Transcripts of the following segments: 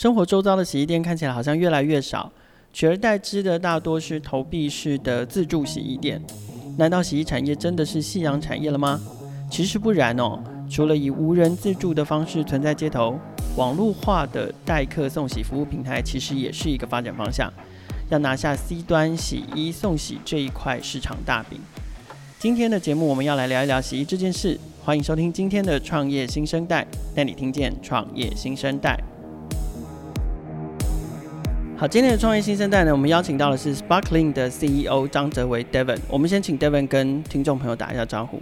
生活周遭的洗衣店看起来好像越来越少，取而代之的大多是投币式的自助洗衣店。难道洗衣产业真的是夕阳产业了吗？其实不然哦。除了以无人自助的方式存在街头，网络化的代客送洗服务平台其实也是一个发展方向。要拿下 C 端洗衣送洗这一块市场大饼。今天的节目我们要来聊一聊洗衣这件事。欢迎收听今天的创业新生代，带你听见创业新生代。好，今天的创业新生代呢，我们邀请到的是 Sparkling 的 CEO 张哲维 Devin。我们先请 Devin 跟听众朋友打一下招呼。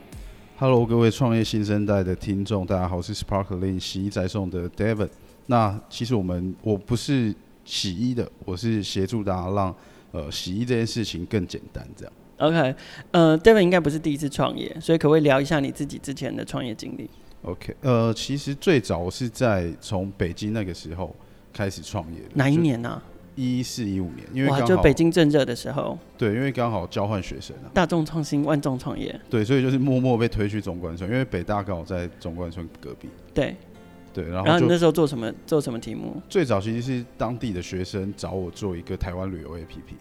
Hello，各位创业新生代的听众，大家好，我是 Sparkling 洗衣宅送的 Devin。那其实我们我不是洗衣的，我是协助大家让呃洗衣这件事情更简单这样。OK，呃，Devin 应该不是第一次创业，所以可不可以聊一下你自己之前的创业经历？OK，呃，其实最早我是在从北京那个时候开始创业的。哪一年呢？一四一五年，因为哇，就北京正热的时候。对，因为刚好交换学生啊。大众创新，万众创业。对，所以就是默默被推去中关村，因为北大刚好在中关村隔壁。对。对，然后。然后你那时候做什么？做什么题目？最早其实是当地的学生找我做一个台湾旅游 APP，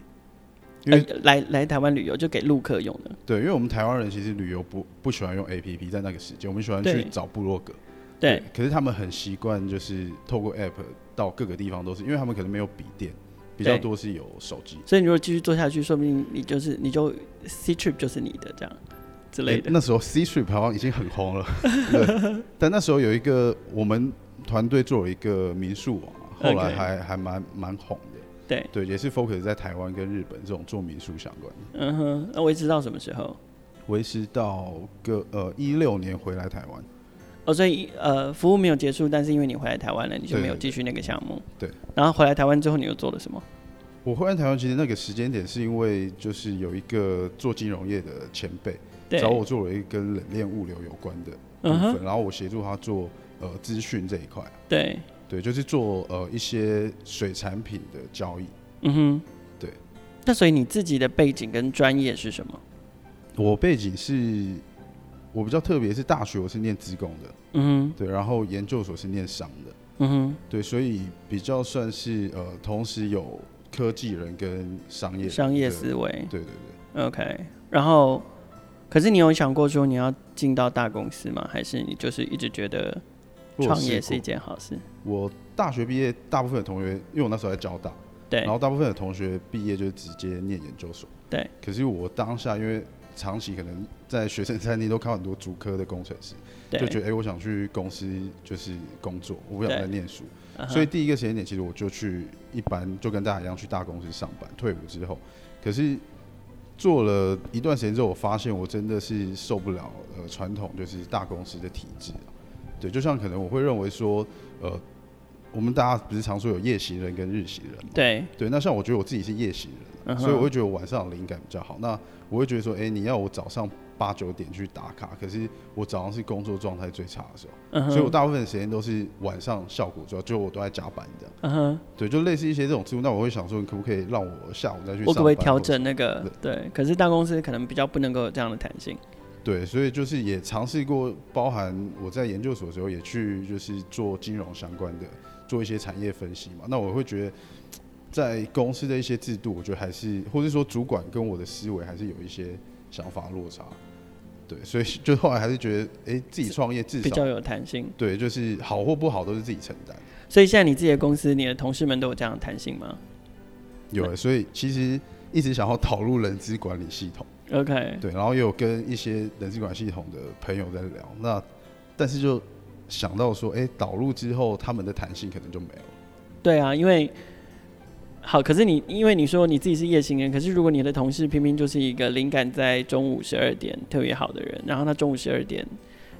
因为、呃、来来台湾旅游就给陆客用的。对，因为我们台湾人其实旅游不不喜欢用 APP，在那个时间我们喜欢去找部落格。对。对，可是他们很习惯，就是透过 App 到各个地方都是，因为他们可能没有笔电。比较多是有手机，所以你如果继续做下去，说不定你就是你就 Ctrip 就是你的这样之类的。欸、那时候 Ctrip 好像已经很红了，对。但那时候有一个我们团队做了一个民宿网，后来还.还蛮蛮红的。对对，也是 focus 在台湾跟日本这种做民宿相关的。嗯哼，那维持到什么时候？维持到个呃一六年回来台湾。哦，所以呃，服务没有结束，但是因为你回来台湾了，你就没有继续那个项目。对。然后回来台湾之后，你又做了什么？我回来台湾，其实那个时间点是因为就是有一个做金融业的前辈找我做了一个跟冷链物流有关的部分，嗯、然后我协助他做呃资讯这一块。对，对，就是做呃一些水产品的交易。嗯哼，对。那所以你自己的背景跟专业是什么？我背景是。我比较特别，是大学我是念资工的，嗯哼，对，然后研究所是念商的，嗯哼，对，所以比较算是呃，同时有科技人跟商业商业思维，对对对，OK。然后，可是你有想过说你要进到大公司吗？还是你就是一直觉得创业是一件好事？我，我大学毕业，大部分的同学，因为我那时候在交大，对，然后大部分的同学毕业就直接念研究所，对。可是我当下因为长期可能在学生餐厅都看很多主科的工程师，就觉得哎、欸，我想去公司就是工作，我不想再念书，所以第一个时间点其实我就去一般就跟大家一样去大公司上班。退伍之后，可是做了一段时间之后，我发现我真的是受不了呃传统就是大公司的体制。对，就像可能我会认为说呃。我们大家不是常说有夜行人跟日行人吗？对对，那像我觉得我自己是夜行人，uh. 所以我会觉得晚上灵感比较好。那我会觉得说，哎、欸，你要我早上八九点去打卡，可是我早上是工作状态最差的时候，uh. 所以我大部分时间都是晚上效果主要，就我都在加班这样。嗯哼，对，就类似一些这种制度。那我会想说，你可不可以让我下午再去？我可不可以调整那个对？对，可是大公司可能比较不能够有这样的弹性。对，所以就是也尝试过，包含我在研究所的时候也去就是做金融相关的。做一些产业分析嘛，那我会觉得，在公司的一些制度，我觉得还是，或者说主管跟我的思维还是有一些想法落差，对，所以就后来还是觉得，哎、欸，自己创业至少比较有弹性，对，就是好或不好都是自己承担。所以现在你自己的公司，你的同事们都有这样的弹性吗？有、欸，所以其实一直想要导入人资管理系统，OK，对，然后也有跟一些人资管理系统的朋友在聊，那但是就。想到说，哎、欸，导入之后，他们的弹性可能就没有了。对啊，因为好，可是你因为你说你自己是夜行人，可是如果你的同事偏偏就是一个灵感在中午十二点特别好的人，然后他中午十二点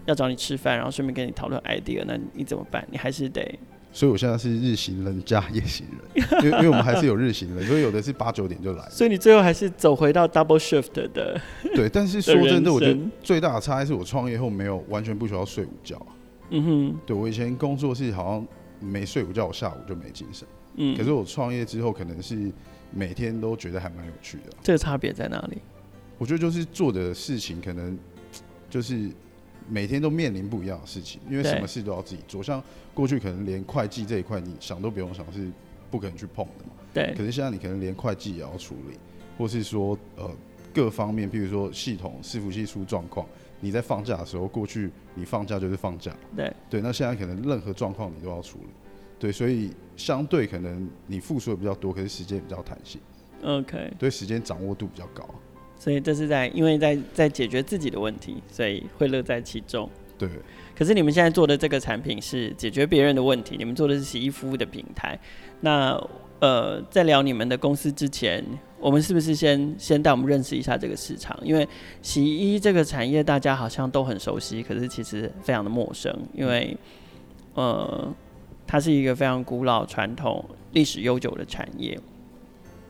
要找你吃饭，然后顺便跟你讨论 idea，那你怎么办？你还是得。所以我现在是日行人加夜行人，因为因为我们还是有日行人，所以有的是八九点就来。所以你最后还是走回到 double shift 的。对，但是说真的，我觉得最大的差异是我创业后没有完全不需要睡午觉。嗯哼，对，我以前工作是好像没睡午觉，我下午就没精神。嗯，可是我创业之后，可能是每天都觉得还蛮有趣的。这个差别在哪里？我觉得就是做的事情可能 就是每天都面临不一样的事情，因为什么事都要自己做。像过去可能连会计这一块你想都不用想，是不可能去碰的嘛。对。可是现在你可能连会计也要处理，或是说呃各方面，譬如说系统伺服器出状况，你在放假的时候，过去你放假就是放假。对。对，那现在可能任何状况你都要处理。对，所以相对可能你付出的比较多，可是时间比较弹性。OK。对，时间掌握度比较高。所以这是在，因为在在解决自己的问题，所以会乐在其中。对。可是你们现在做的这个产品是解决别人的问题，你们做的是洗衣服务的平台。那呃，在聊你们的公司之前，我们是不是先先带我们认识一下这个市场？因为洗衣这个产业大家好像都很熟悉，可是其实非常的陌生，因为呃，它是一个非常古老、传统、历史悠久的产业。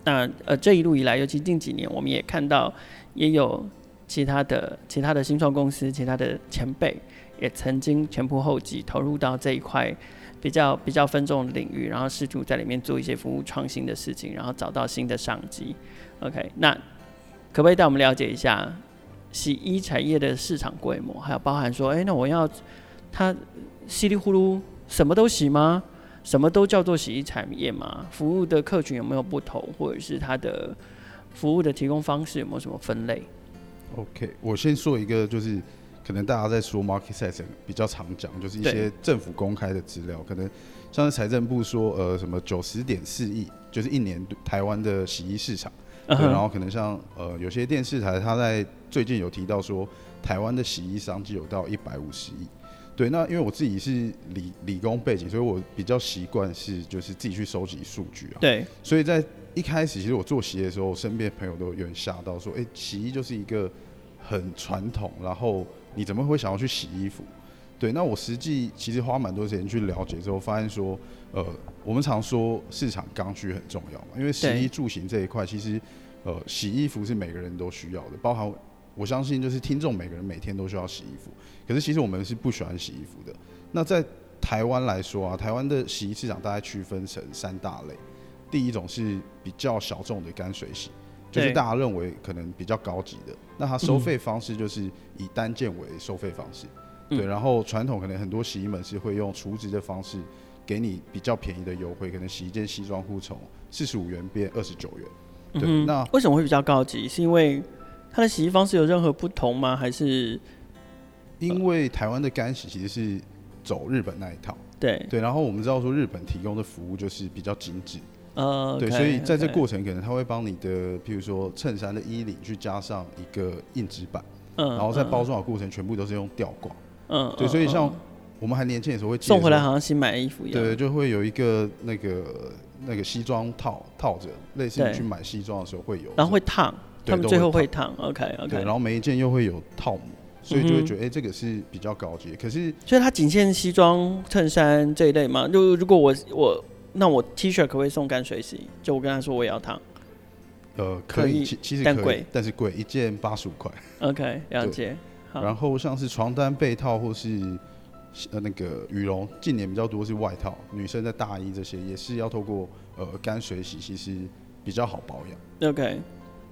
那呃，这一路以来，尤其近几年，我们也看到，也有其他的其他的新创公司，其他的前辈也曾经前仆后继投入到这一块比较比较分众的领域，然后试图在里面做一些服务创新的事情，然后找到新的商机。OK，那可不可以带我们了解一下洗衣产业的市场规模，还有包含说，哎，那我要它稀里呼噜什么都洗吗？什么都叫做洗衣产业吗？服务的客群有没有不同，或者是它的服务的提供方式有没有什么分类？OK，我先说一个，就是可能大家在说 market size 比较常讲，就是一些政府公开的资料，可能像是财政部说，呃，什么九十点四亿，就是一年台湾的洗衣市场。Uh 然后可能像呃有些电视台，他在最近有提到说，台湾的洗衣商机有到一百五十亿。对，那因为我自己是理理工背景，所以我比较习惯是就是自己去收集数据啊。对，所以在一开始，其实我做洗衣的时候，我身边朋友都有点吓到，说：“哎，洗衣就是一个很传统，然后你怎么会想要去洗衣服？”对，那我实际其实花蛮多时间去了解之后，发现说，呃，我们常说市场刚需很重要嘛，因为洗衣住行这一块，其实呃，洗衣服是每个人都需要的，包含。我相信，就是听众每个人每天都需要洗衣服，可是其实我们是不喜欢洗衣服的。那在台湾来说啊，台湾的洗衣市场大概区分成三大类。第一种是比较小众的干水洗，就是大家认为可能比较高级的。那它收费方式就是以单件为收费方式，对。然后传统可能很多洗衣门是会用储值的方式给你比较便宜的优惠，可能洗一件西装裤从四十五元变二十九元。对，那为什么会比较高级？是因为它的洗衣方式有任何不同吗？还是因为台湾的干洗其实是走日本那一套？对。对，然后我们知道说日本提供的服务就是比较精致，呃、uh,，对，所以在这过程可能他会帮你的，譬如说衬衫的衣领去加上一个硬纸板，嗯、uh,，然后在包装的过程全部都是用吊挂，嗯、uh,，对，所以像我们还年轻的时候会送回来，好像新买的衣服一样，对，就会有一个那个那个西装套套着，类似你去买西装的时候会有，然后会烫。他们最后会烫，OK OK。对，然后每一件又会有套膜，所以就会觉得，哎、欸，这个是比较高级。可是，所以它仅限西装、衬衫这一类嘛？就如果我我那我 T 恤可不可以送干水洗？就我跟他说我也要烫。呃，可以，其其实可以，但贵，但是贵，一件八十五块。OK，了解。然后像是床单、被套或是呃那个羽绒，近年比较多是外套，女生的大衣这些也是要透过呃干水洗，其实比较好保养。OK。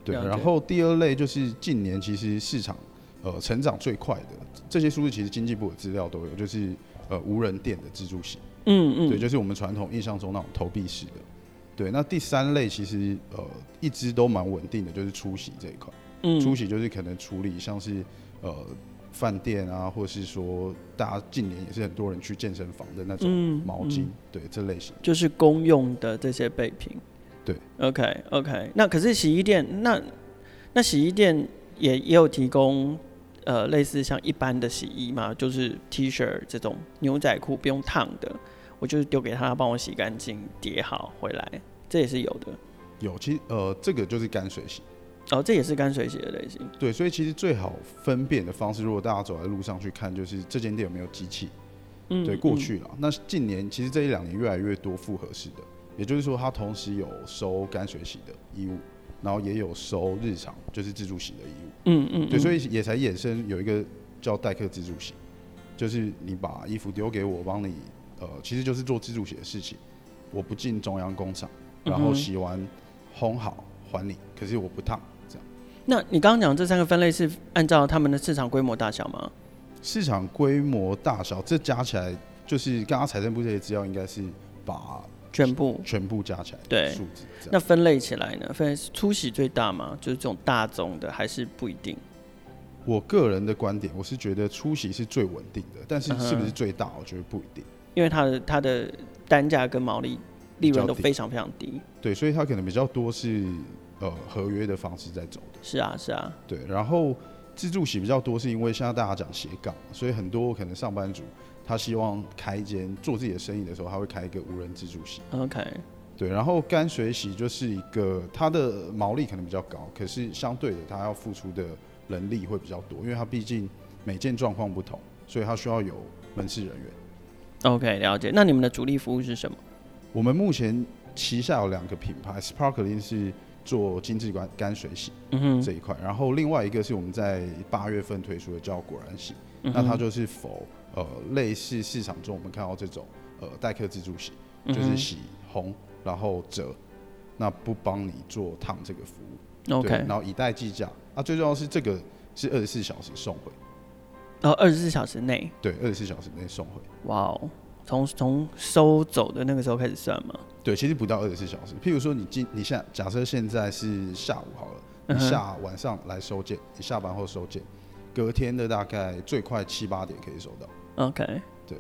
对，然后第二类就是近年其实市场呃成长最快的这些数字，其实经济部的资料都有，就是呃无人店的自助型，嗯嗯，对，就是我们传统印象中那种投币式的。对，那第三类其实呃一直都蛮稳定的，就是出席这一块，嗯，出席就是可能处理像是呃饭店啊，或是说大家近年也是很多人去健身房的那种毛巾，嗯嗯、对，这类型。就是公用的这些备品。对，OK OK，那可是洗衣店，那那洗衣店也也有提供呃类似像一般的洗衣嘛，就是 T 恤这种牛仔裤不用烫的，我就是丢给他帮我洗干净叠好回来，这也是有的。有，其实呃这个就是干水洗。哦，这也是干水洗的类型。对，所以其实最好分辨的方式，如果大家走在路上去看，就是这间店有没有机器。嗯。对，过去了，嗯，那近年其实这一两年越来越多复合式的。也就是说，它同时有收干水洗的衣物，然后也有收日常就是自助洗的衣物。嗯嗯，对，所以也才衍生有一个叫代客自助洗，就是你把衣服丢给我，帮你呃，其实就是做自助洗的事情。我不进中央工厂，然后洗完烘好还你，可是我不烫这样。那你刚刚讲这三个分类是按照他们的市场规模大小吗？市场规模大小，这加起来就是刚刚财政部这些资料，应该是把全部全部加起来对数字。那分类起来呢？分出席最大吗？就是这种大宗的，还是不一定？我个人的观点，我是觉得出席是最稳定的，但是是不是最大，我觉得不一定。因为它的它的单价跟毛利利润都非常非常低。对，所以它可能比较多是呃合约的方式在走的。是啊，是啊。对，然后。自助席比较多，是因为现在大家讲斜杠，所以很多可能上班族他希望开一间做自己的生意的时候，他会开一个无人自助洗。OK，对，然后干水洗就是一个它的毛利可能比较高，可是相对的他要付出的人力会比较多，因为他毕竟每件状况不同，所以他需要有门市人员。OK，了解。那你们的主力服务是什么？我们目前旗下有两个品牌，Sparkling 是。做精致干干水洗这一块，嗯，然后另外一个是我们在八月份推出的叫果然洗，嗯，那它就是否呃类似市场中我们看到这种呃代客自助洗，嗯，就是洗烘然后折，那不帮你做烫这个服务，OK，然后以代计价，啊最重要是这个是二十四小时送回，哦二十四小时内，对二十四小时内送回，哇哦。从从收走的那个时候开始算吗？对，其实不到二十四小时。譬如说你今你现假设现在是下午好了，你下晚上来收件，你下班后收件，隔天的大概最快七八点可以收到。OK，对。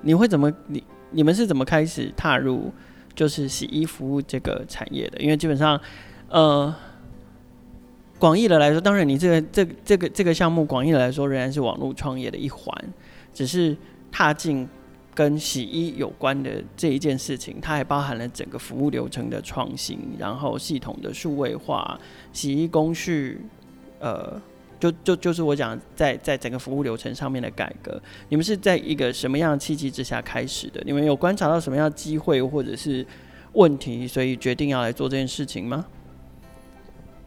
你会怎么你你们是怎么开始踏入就是洗衣服务这个产业的？因为基本上，呃，广义的来说，当然你这个这这个这个项目广义的来说仍然是网络创业的一环，只是踏进。跟洗衣有关的这一件事情，它还包含了整个服务流程的创新，然后系统的数位化，洗衣工序，呃，就就就是我讲在在整个服务流程上面的改革。你们是在一个什么样的契机之下开始的？你们有观察到什么样的机会或者是问题，所以决定要来做这件事情吗？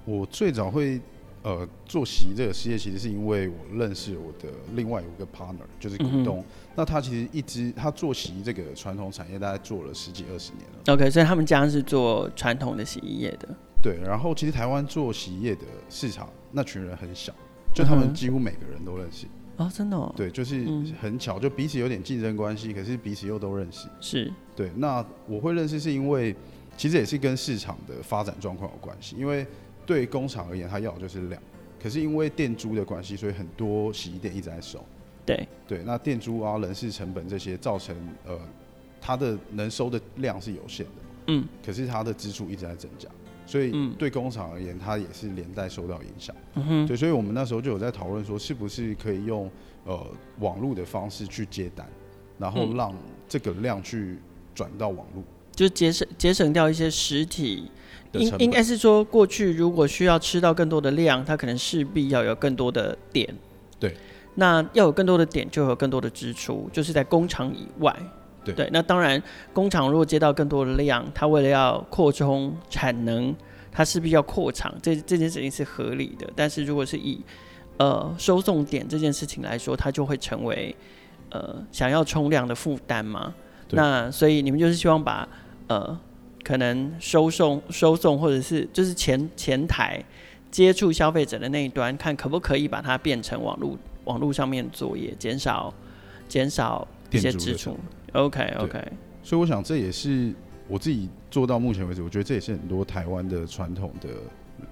我最早会。呃，做洗衣这个事业，其实是因为我认识我的另外有一个 partner，就是股东、嗯。那他其实一直他做洗衣这个传统产业，大概做了十几二十年了。OK，所以他们家是做传统的洗衣业的。对，然后其实台湾做洗衣业的市场，那群人很小，就他们几乎每个人都认识。啊，真的、哦？对，就是很巧，就彼此有点竞争关系，可是彼此又都认识。是。对，那我会认识是因为，其实也是跟市场的发展状况有关系，因为。对工厂而言，它要的就是量。可是因为店租的关系，所以很多洗衣店一直在收。对对，那店租啊、人事成本这些，造成呃，它的能收的量是有限的。嗯。可是它的支出一直在增加，所以对工厂而言，它也是连带受到影响。对，所以我们那时候就有在讨论说，是不是可以用呃网络的方式去接单，然后让这个量去转到网络，就节省节省掉一些实体。应应该是说，过去如果需要吃到更多的量，它可能势必要有更多的点。对。那要有更多的点，就有更多的支出，就是在工厂以外。对。对。那当然，工厂如果接到更多的量，它为了要扩充产能，它势必要扩厂，这这件事情是合理的。但是如果是以呃收送点这件事情来说，它就会成为呃想要冲量的负担嘛。那所以你们就是希望把呃。可能收送、收送，或者是就是前前台接触消费者的那一端，看可不可以把它变成网络网络上面作业，减少减少一些支出。OK OK。所以我想这也是我自己做到目前为止，我觉得这也是很多台湾的传统的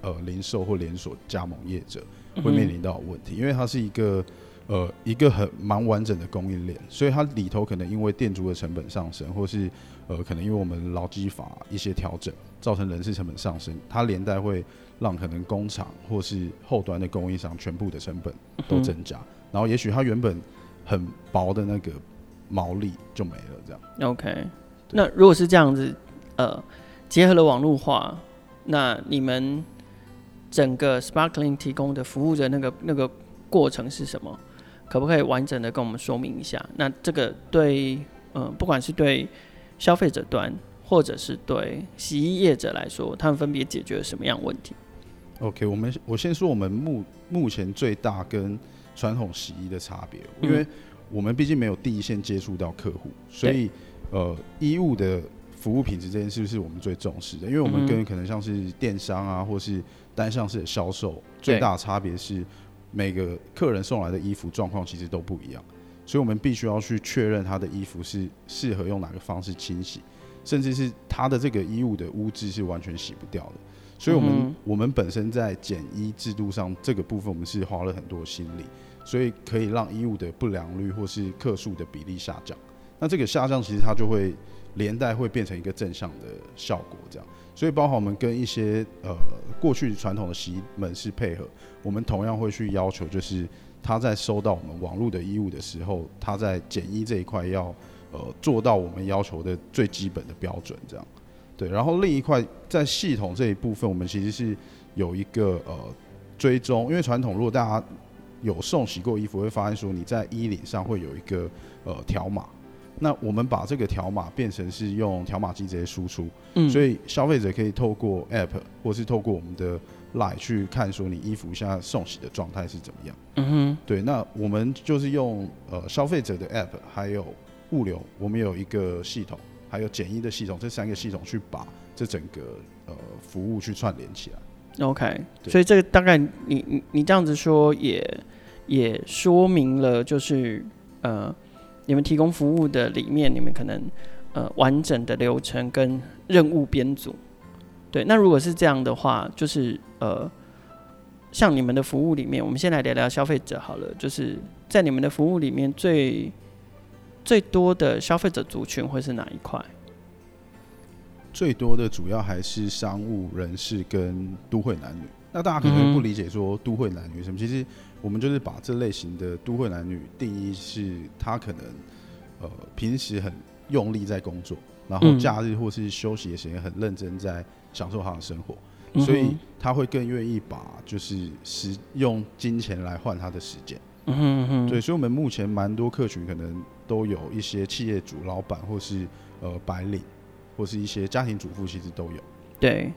呃零售或连锁加盟业者会面临到的问题，嗯，因为它是一个呃一个很蛮完整的供应链，所以它里头可能因为店主的成本上升，或是呃，可能因为我们劳基法一些调整，造成人事成本上升，它连带会让可能工厂或是后端的供应商全部的成本都增加，嗯、然后也许它原本很薄的那个毛利就没了，这样。OK，那如果是这样子，呃，结合了网络化，那你们整个 Sparkling 提供的服务的那个那个过程是什么？可不可以完整的跟我们说明一下？那这个对，嗯、呃，不管是对消费者端，或者是对洗衣业者来说，他们分别解决了什么样问题？OK，我们我先说我们目目前最大跟传统洗衣的差别，因为我们毕竟没有第一线接触到客户，所以呃，衣物的服务品质这件事是我们最重视的。因为我们跟可能像是电商啊，或是单向式的销售，最大的差别是每个客人送来的衣服状况其实都不一样，所以我们必须要去确认他的衣服是适合用哪个方式清洗，甚至是他的这个衣物的污渍是完全洗不掉的。所以，我们、嗯、我们本身在减衣制度上这个部分，我们是花了很多心力，所以可以让衣物的不良率或是克数的比例下降。那这个下降其实它就会连带会变成一个正向的效果，这样。所以，包括我们跟一些呃过去传统的洗衣门市配合，我们同样会去要求，就是他在收到我们网络的衣物的时候，他在检衣这一块要呃做到我们要求的最基本的标准，这样。对，然后另一块在系统这一部分，我们其实是有一个呃追踪，因为传统如果大家有送洗过衣服，会发现说你在衣领上会有一个呃条码，那我们把这个条码变成是用条码机直接输出，嗯，所以消费者可以透过 App 或是透过我们的 Line 去看说你衣服现在送洗的状态是怎么样，嗯哼，对，那我们就是用呃消费者的 App 还有物流，我们有一个系统。还有简易的系统，这三个系统去把这整个呃服务去串联起来。OK，所以这个大概你你你这样子说也也说明了，就是呃你们提供服务的里面，你们可能呃完整的流程跟任务编组。对，那如果是这样的话，就是呃像你们的服务里面，我们先来聊聊消费者好了，就是在你们的服务里面最。最多的消费者族群会是哪一块？最多的主要还是商务人士跟都会男女。那大家可能不理解说都会男女什么，其实我们就是把这类型的都会男女定义是他可能呃平时很用力在工作，然后假日或是休息的时间很认真在享受他的生活，所以他会更愿意把就是时用金钱来换他的时间。对，所以我们目前蛮多客群可能都有一些企业主、老板，或是呃白领，或是一些家庭主妇，其实都有。对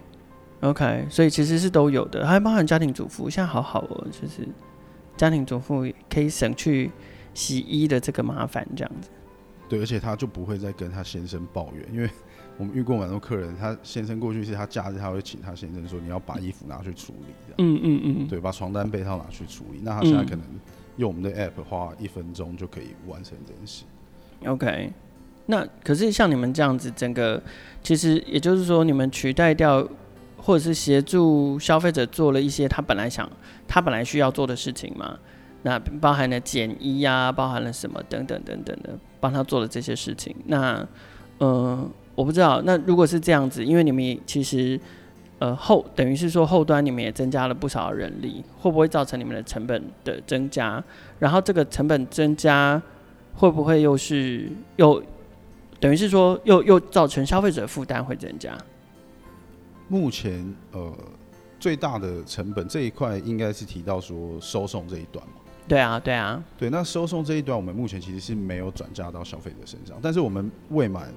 ，OK，所以其实是都有的，还包含家庭主妇，现在好好哦，就是家庭主妇可以省去洗衣的这个麻烦，这样子。对，而且他就不会再跟他先生抱怨，因为我们遇过蛮多客人，他先生过去是他假日他会请他先生说，你要把衣服拿去处理，嗯嗯嗯，对，把床单被套拿去处理，那他现在可能。用我们的 app 花一分钟就可以完成这件事。OK，那可是像你们这样子，整个其实也就是说，你们取代掉或者是协助消费者做了一些他本来想、他本来需要做的事情嘛？那包含了减衣啊，包含了什么等等等等的，帮他做了这些事情。那呃，我不知道，那如果是这样子，因为你们也其实。呃，后等于是说后端你们也增加了不少人力，会不会造成你们的成本的增加？然后这个成本增加会不会又是又等于是说又又造成消费者负担会增加？目前呃最大的成本这一块应该是提到说收送这一段嘛？对啊，对啊，对。那收送这一段我们目前其实是没有转嫁到消费者身上，但是我们未满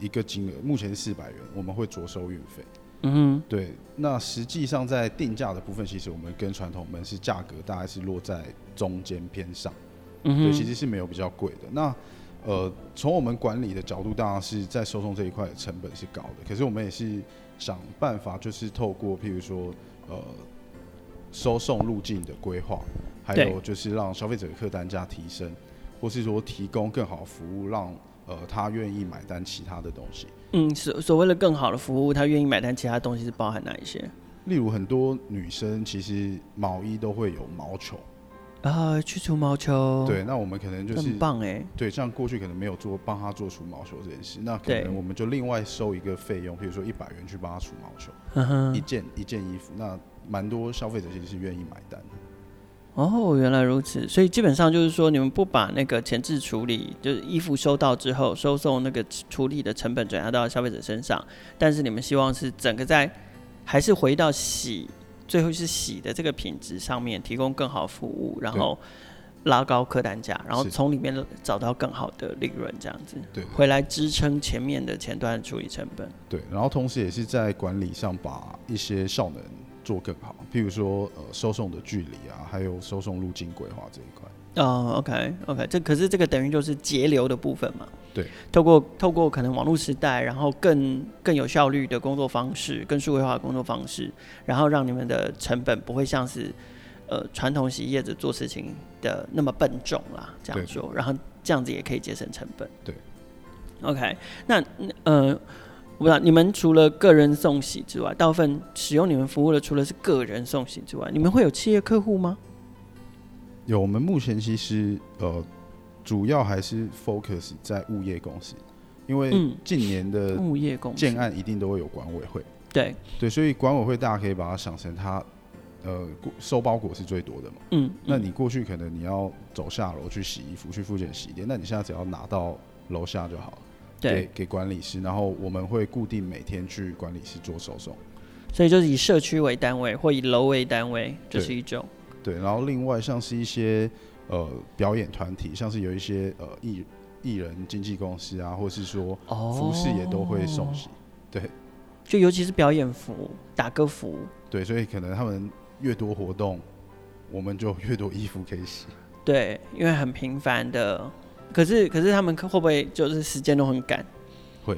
一个金额，目前是四百元，我们会着收运费。嗯哼，对，那实际上在定价的部分，其实我们跟传统门市价格大概是落在中间偏上，嗯哼，对，其实是没有比较贵的。那呃，从我们管理的角度，当然是在收送这一块的成本是高的，可是我们也是想办法，就是透过譬如说呃收送路径的规划，还有就是让消费者的客单价提升，或是说提供更好的服务，让呃他愿意买单其他的东西。嗯，所所谓的更好的服务，他愿意买单，其他东西是包含哪一些？例如很多女生其实毛衣都会有毛球啊，去除毛球。对，那我们可能就是很棒哎。对，像过去可能没有做帮他做除毛球这件事，那可能我们就另外收一个费用，比如说一百元去帮他除毛球，嗯、一件一件衣服，那蛮多消费者其实是愿意买单的。哦，原来如此，所以基本上就是说，你们不把那个前置处理，就是衣服收到之后收送那个处理的成本转嫁到消费者身上，但是你们希望是整个在还是回到洗，最后是洗的这个品质上面提供更好服务，然后拉高客单价，然后从里面找到更好的利润，这样子，对，回来支撑前面的前端的处理成本。对，然后同时也是在管理上把一些效能。做更好，譬如说呃收送的距离啊，还有收送路径规划这一块。哦，OK OK，这可是这个等于就是节流的部分嘛。对，透过透过可能网络时代，然后更更有效率的工作方式，更数位化的工作方式，然后让你们的成本不会像是呃传统洗衣业者做事情的那么笨重啦，这样说，然后这样子也可以节省成本。对，OK，那呃。不知道你们除了个人送洗之外，大部分使用你们服务的，除了是个人送洗之外，你们会有企业客户吗？有，我们目前其实呃，主要还是 focus 在物业公司，因为近年的物业公司建案一定都会有管委会。对对，所以管委会大家可以把它想成它呃收包裹是最多的嘛。嗯。那你过去可能你要走下楼去洗衣服，去附近洗衣店，那你现在只要拿到楼下就好了。给给管理师，然后我们会固定每天去管理师做手送，所以就是以社区为单位或以楼为单位，这是一种。对，然后另外像是一些呃表演团体，像是有一些呃艺艺人经纪公司啊，或是说服饰也都会送洗。对，就尤其是表演服、打歌服。对，所以可能他们越多活动，我们就越多衣服可以洗。对，因为很频繁的。可是，可是他们会不会就是时间都很赶？会，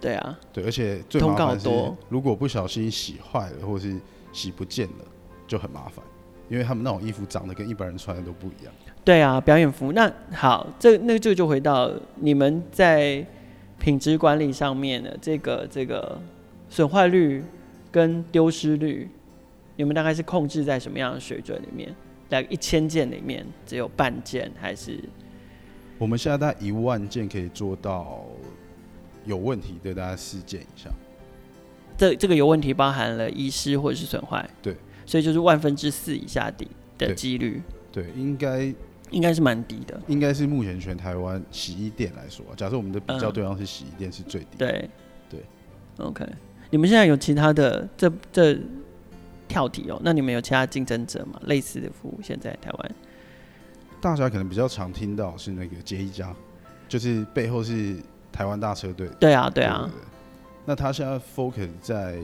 对啊，对，而且最麻烦是，如果不小心洗坏了，或是洗不见了，就很麻烦，因为他们那种衣服长得跟一般人穿的都不一样。对啊，表演服。那好，这那这个就回到你们在品质管理上面的这个这个损坏率跟丢失率，你们大概是控制在什么样的水准里面？大概一千件里面只有半件，还是？我们现在大概一万件可以做到有问题的大概四件以上。这这个有问题包含了遗失或者是损坏。对，所以就是万分之四以下的的几率。对，应该应该是蛮低的。应该是目前全台湾洗衣店来说，假设我们的比较对象是洗衣店是最低的。嗯。对对，OK。你们现在有其他的这这跳题哦？那你们有其他竞争者吗？类似的服务现在台湾？大家可能比较常听到是那个杰一家，就是背后是台湾大车队。对啊，对啊。那他现在 focus 在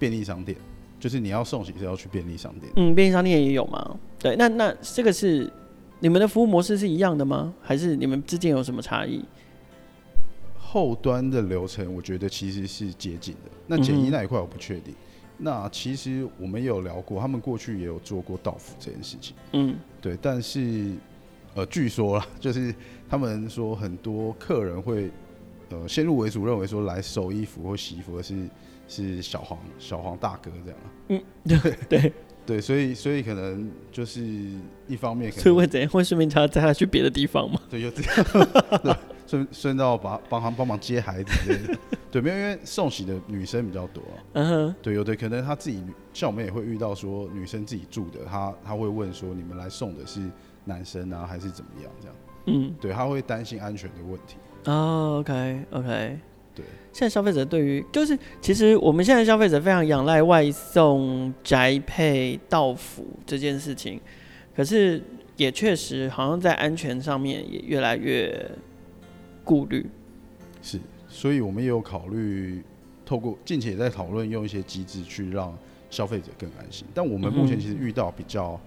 便利商店，就是你要送洗是要去便利商店。嗯，便利商店也有吗？对，那那这个是你们的服务模式是一样的吗？还是你们之间有什么差异？后端的流程我觉得其实是接近的。那简易那一块我不确定。嗯那其实我们也有聊过，他们过去也有做过到府这件事情。嗯，对，但是呃，据说啦，就是他们说很多客人会呃先入为主认为说来收衣服或洗衣服的是是小黄小黄大哥这样。嗯，对对 对，所以所以可能就是一方面可能，所以会怎样？会顺便他带他去别的地方吗？对，就这样。顺顺道把帮他帮忙接孩子之类的，对，没有，因为送洗的女生比较多，嗯哼，对，有的可能他自己，像我们也会遇到说女生自己住的，他他会问说你们来送的是男生啊还是怎么样这样，嗯，对，他会担心安全的问题。哦，OK OK，对，现在消费者对于就是其实我们现在消费者非常仰赖外送、宅配、到府这件事情，可是也确实好像在安全上面也越来越。顾虑是，所以我们也有考虑，透过近期也在讨论用一些机制去让消费者更安心。但我们目前其实遇到比较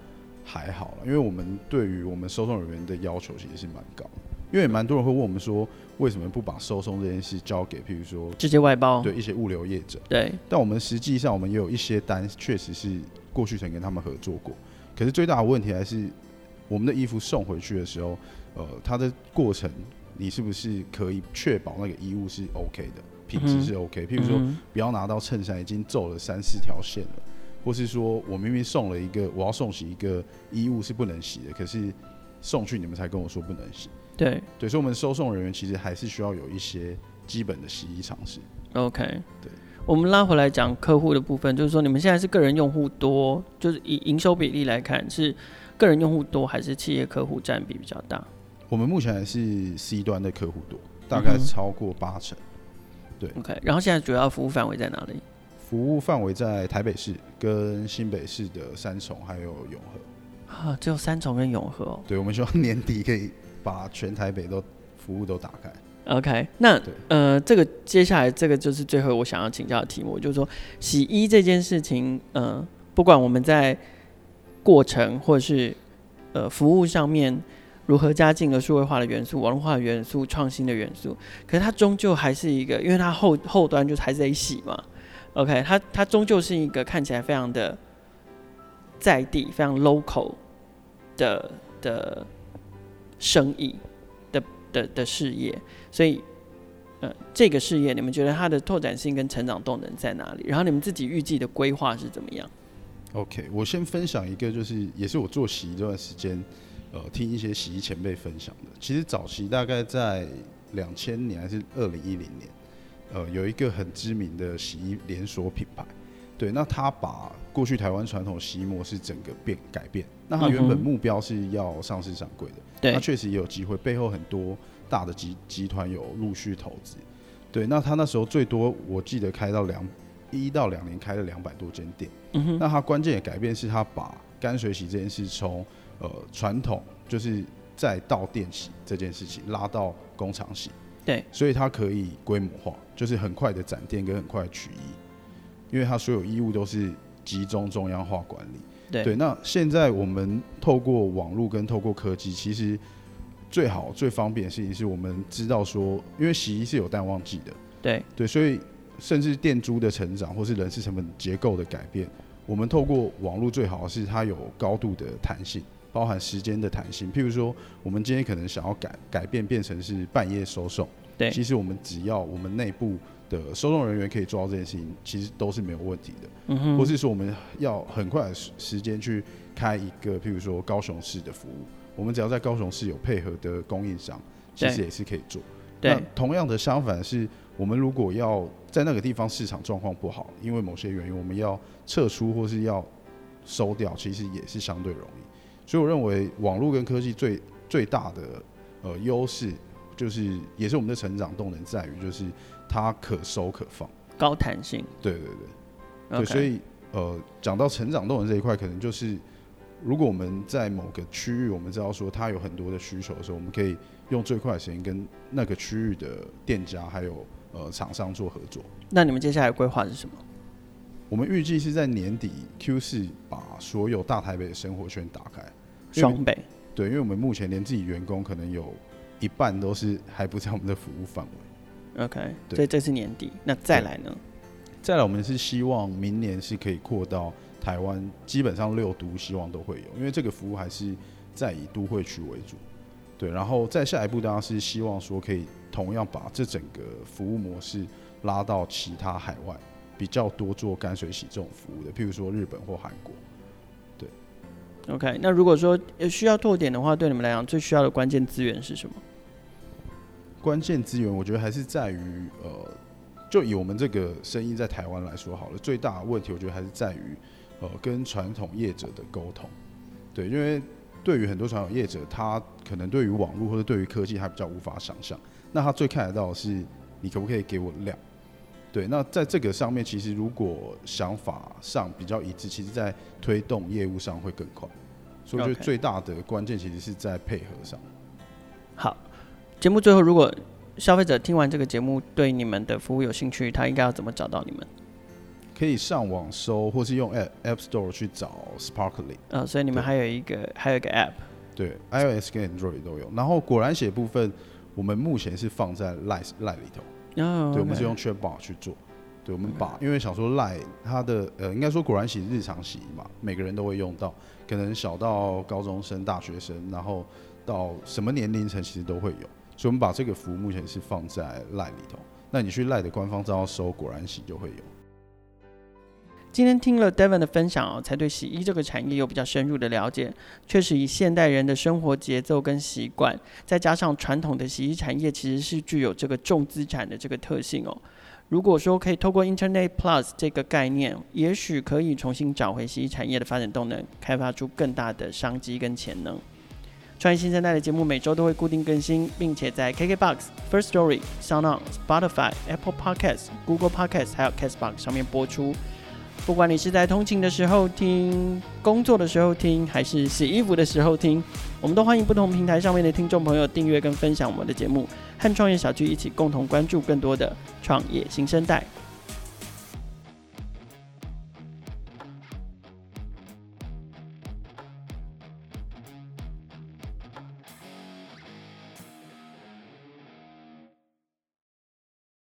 还好了，因为我们对于我们收送人员的要求其实是蛮高，因为蛮多人会问我们说，为什么不把收送这件事交给，譬如说直接外包，对一些物流业者。对，但我们实际上我们也有一些单，确实是过去曾跟他们合作过，可是最大的问题还是我们的衣服送回去的时候，呃，它的过程。你是不是可以确保那个衣物是 OK 的，品质是 OK？譬如说，不要拿到衬衫已经皱了三四条线了，或是说我明明送了一个，我要送洗一个衣物是不能洗的，可是送去你们才跟我说不能洗。对对，所以我们收送人员其实还是需要有一些基本的洗衣常识。OK，对，我们拉回来讲客户的部分，就是说你们现在是个人用户多，就是以营收比例来看，是个人用户多还是企业客户占比比较大？我们目前还是 C 端的客户多，大概超过八成。对，OK。然后现在主要服务范围在哪里？服务范围在台北市跟新北市的三重还有永和。啊，只有三重跟永和哦。对，我们希望年底可以把全台北都服务都打开。OK，那呃，这个接下来这个就是最后我想要请教的题目，就是说洗衣这件事情，嗯、呃，不管我们在过程或者是呃服务上面。如何加进了数位化的元素、网络化的元素、创新的元素？可是它终究还是一个，因为它后后端就还是得洗嘛。OK，它它终究是一个看起来非常的在地、非常 local 的的生意的的的事业，所以。呃，这个事业你们觉得它的拓展性跟成长动能在哪里？然后你们自己预计的规划是怎么样？OK，我先分享一个，就是也是我做洗衣这段时间，呃，听一些洗衣前辈分享的。其实早期大概在两千年还是二零一零年，呃，有一个很知名的洗衣连锁品牌，对，那他把过去台湾传统洗衣模式整个变改变。那他原本目标是要上市上柜的，对、嗯，他确实也有机会，背后很多。大的集集团有陆续投资，对，那他那时候最多我记得开到两一到两年开了两百多间店，嗯哼，那他关键的改变是他把干水洗这件事从呃传统就是在到店洗这件事情拉到工厂洗，对，所以他可以规模化，就是很快的展店跟很快的取衣，因为它所有衣物都是集中中央化管理，对，对，那现在我们透过网络跟透过科技，其实。最好最方便的事情是我们知道说，因为洗衣是有淡旺季的，对。对，所以甚至店租的成长或是人事成本结构的改变，我们透过网络最好的是它有高度的弹性，包含时间的弹性。譬如说，我们今天可能想要改改变变成是半夜收送，对，其实我们只要我们内部的收送人员可以做到这件事情，其实都是没有问题的。嗯哼，或是说我们要很快的时时间去开一个譬如说高雄市的服务。我们只要在高雄市有配合的供应商，其实也是可以做。对。那同样的相反是，我们如果要在那个地方市场状况不好，因为某些原因，我们要撤出或是要收掉，其实也是相对容易。所以我认为网络跟科技最最大的呃优势，就是也是我们的成长动能在于，就是它可收可放，高弹性。对对对。对，所以呃，讲到成长动能这一块，可能就是。如果我们在某个区域，我们知道说它有很多的需求的时候，我们可以用最快的时间跟那个区域的店家还有呃厂商做合作。那你们接下来规划是什么？我们预计是在年底 Q 四把所有大台北的生活圈打开。双北。对，因为我们目前连自己员工可能有一半都是还不在我们的服务范围。OK，对，所以这是年底。那再来呢？再来，我们是希望明年是可以扩到。台湾基本上六都希望都会有，因为这个服务还是在以都会区为主，对。然后再下一步当然是希望说可以同样把这整个服务模式拉到其他海外比较多做干水洗这种服务的，譬如说日本或韩国。OK，那如果说需要拓点的话，对你们来讲最需要的关键资源是什么？关键资源我觉得还是在于呃，就以我们这个生意在台湾来说好了，最大的问题我觉得还是在于。呃，跟传统业者的沟通，对，因为对于很多传统业者，他可能对于网络或者对于科技，还比较无法想象。那他最看得到的是，你可不可以给我量？对，那在这个上面，其实如果想法上比较一致，其实在推动业务上会更快。所以我觉得最大的关键其实是在配合上。好，节目最后，如果消费者听完这个节目对你们的服务有兴趣，他应该要怎么找到你们？可以上网搜，或是用 App App Store 去找 Sparkly。呃，所以你们还有一个还有一个 App，对，iOS 跟 Android 都有。然后果然写部分，我们目前是放在 Line Line 里头。哦。对，我们是用 Chatbot 去做。对，我们把，因为想说 Line 它的呃，应该说果然洗日常洗衣嘛，每个人都会用到，可能小到高中生、大学生，然后到什么年龄层其实都会有。所以我们把这个服务目前是放在 Line 里头。那你去 Line 的官方账号搜果然洗就会有。今天听了 Devon 的分享哦，才对洗衣这个产业有比较深入的了解。确实，以现代人的生活节奏跟习惯，再加上传统的洗衣产业，其实是具有这个重资产的这个特性哦。如果说可以透过 Internet Plus 这个概念，也许可以重新找回洗衣产业的发展动能，开发出更大的商机跟潜能。创业新生代的节目每周都会固定更新，并且在 KKBOX、First Story、SoundOn、Spotify、Apple Podcasts、Google Podcasts 还有 Castbox 上面播出。不管你是在通勤的时候听、工作的时候听，还是洗衣服的时候听，我们都欢迎不同平台上面的听众朋友订阅跟分享我们的节目，和创业小聚一起共同关注更多的创业新生代。